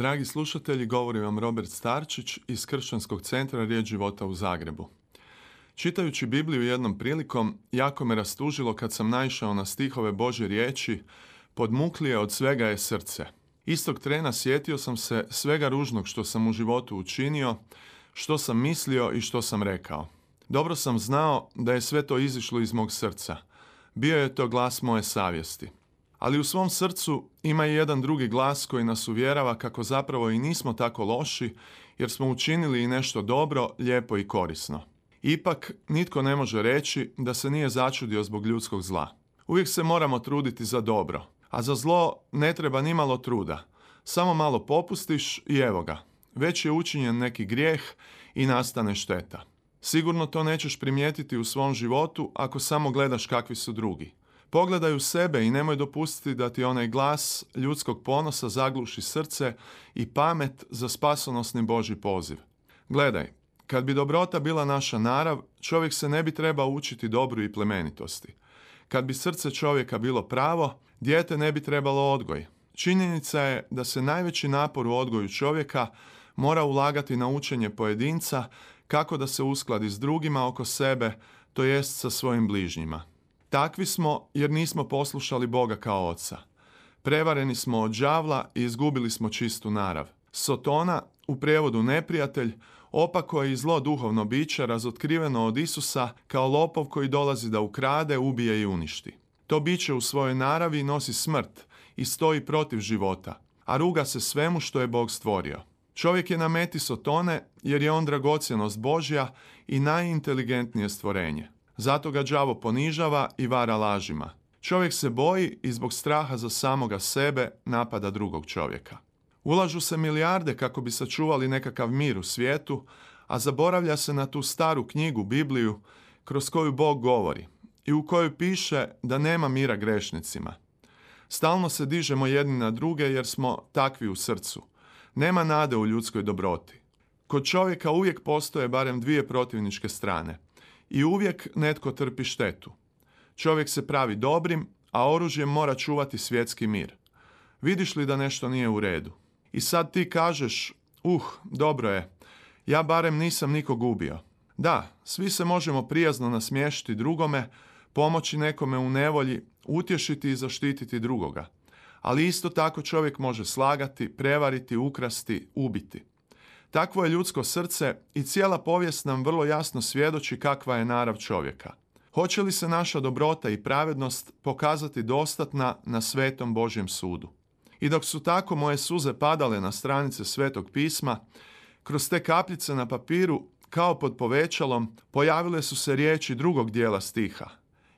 Dragi slušatelji, govori vam Robert Starčić iz Kršćanskog centra Riječ života u Zagrebu. Čitajući Bibliju jednom prilikom, jako me rastužilo kad sam naišao na stihove Božje riječi Podmuklije od svega je srce. Istog trena sjetio sam se svega ružnog što sam u životu učinio, što sam mislio i što sam rekao. Dobro sam znao da je sve to izišlo iz mog srca. Bio je to glas moje savjesti. Ali u svom srcu ima i jedan drugi glas koji nas uvjerava kako zapravo i nismo tako loši jer smo učinili i nešto dobro, lijepo i korisno. Ipak, nitko ne može reći da se nije začudio zbog ljudskog zla. Uvijek se moramo truditi za dobro, a za zlo ne treba ni malo truda. Samo malo popustiš i evo ga. Već je učinjen neki grijeh i nastane šteta. Sigurno to nećeš primijetiti u svom životu ako samo gledaš kakvi su drugi. Pogledaj u sebe i nemoj dopustiti da ti onaj glas ljudskog ponosa zagluši srce i pamet za spasonosni Boži poziv. Gledaj, kad bi dobrota bila naša narav, čovjek se ne bi trebao učiti dobru i plemenitosti. Kad bi srce čovjeka bilo pravo, dijete ne bi trebalo odgoj. Činjenica je da se najveći napor u odgoju čovjeka mora ulagati na učenje pojedinca kako da se uskladi s drugima oko sebe, to jest sa svojim bližnjima. Takvi smo jer nismo poslušali Boga kao oca. Prevareni smo od đavla i izgubili smo čistu narav. Sotona, u prijevodu neprijatelj, opako je i zlo duhovno biće razotkriveno od Isusa kao lopov koji dolazi da ukrade, ubije i uništi. To biće u svojoj naravi nosi smrt i stoji protiv života, a ruga se svemu što je Bog stvorio. Čovjek je na meti Sotone jer je on dragocjenost Božja i najinteligentnije stvorenje. Zato ga đavo ponižava i vara lažima. Čovjek se boji i zbog straha za samoga sebe napada drugog čovjeka. Ulažu se milijarde kako bi sačuvali nekakav mir u svijetu, a zaboravlja se na tu staru knjigu, Bibliju, kroz koju Bog govori i u kojoj piše da nema mira grešnicima. Stalno se dižemo jedni na druge jer smo takvi u srcu. Nema nade u ljudskoj dobroti. Kod čovjeka uvijek postoje barem dvije protivničke strane – i uvijek netko trpi štetu. Čovjek se pravi dobrim, a oružjem mora čuvati svjetski mir. Vidiš li da nešto nije u redu? I sad ti kažeš, uh, dobro je, ja barem nisam nikog ubio. Da, svi se možemo prijazno nasmiješiti drugome, pomoći nekome u nevolji, utješiti i zaštititi drugoga. Ali isto tako čovjek može slagati, prevariti, ukrasti, ubiti. Takvo je ljudsko srce i cijela povijest nam vrlo jasno svjedoči kakva je narav čovjeka. Hoće li se naša dobrota i pravednost pokazati dostatna na svetom Božjem sudu? I dok su tako moje suze padale na stranice svetog pisma, kroz te kapljice na papiru, kao pod povećalom, pojavile su se riječi drugog dijela stiha.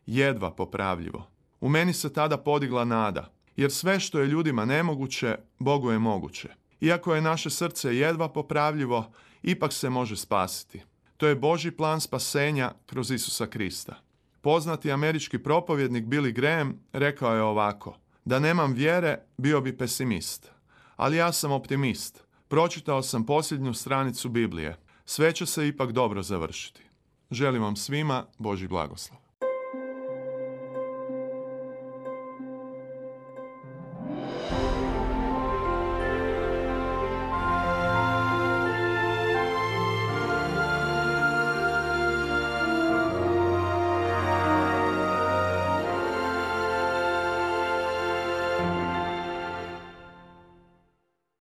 Jedva popravljivo. U meni se tada podigla nada, jer sve što je ljudima nemoguće, Bogu je moguće. Iako je naše srce jedva popravljivo, ipak se može spasiti. To je Boži plan spasenja kroz Isusa Krista. Poznati američki propovjednik Billy Graham rekao je ovako, da nemam vjere, bio bi pesimist. Ali ja sam optimist. Pročitao sam posljednju stranicu Biblije. Sve će se ipak dobro završiti. Želim vam svima Boži blagoslov.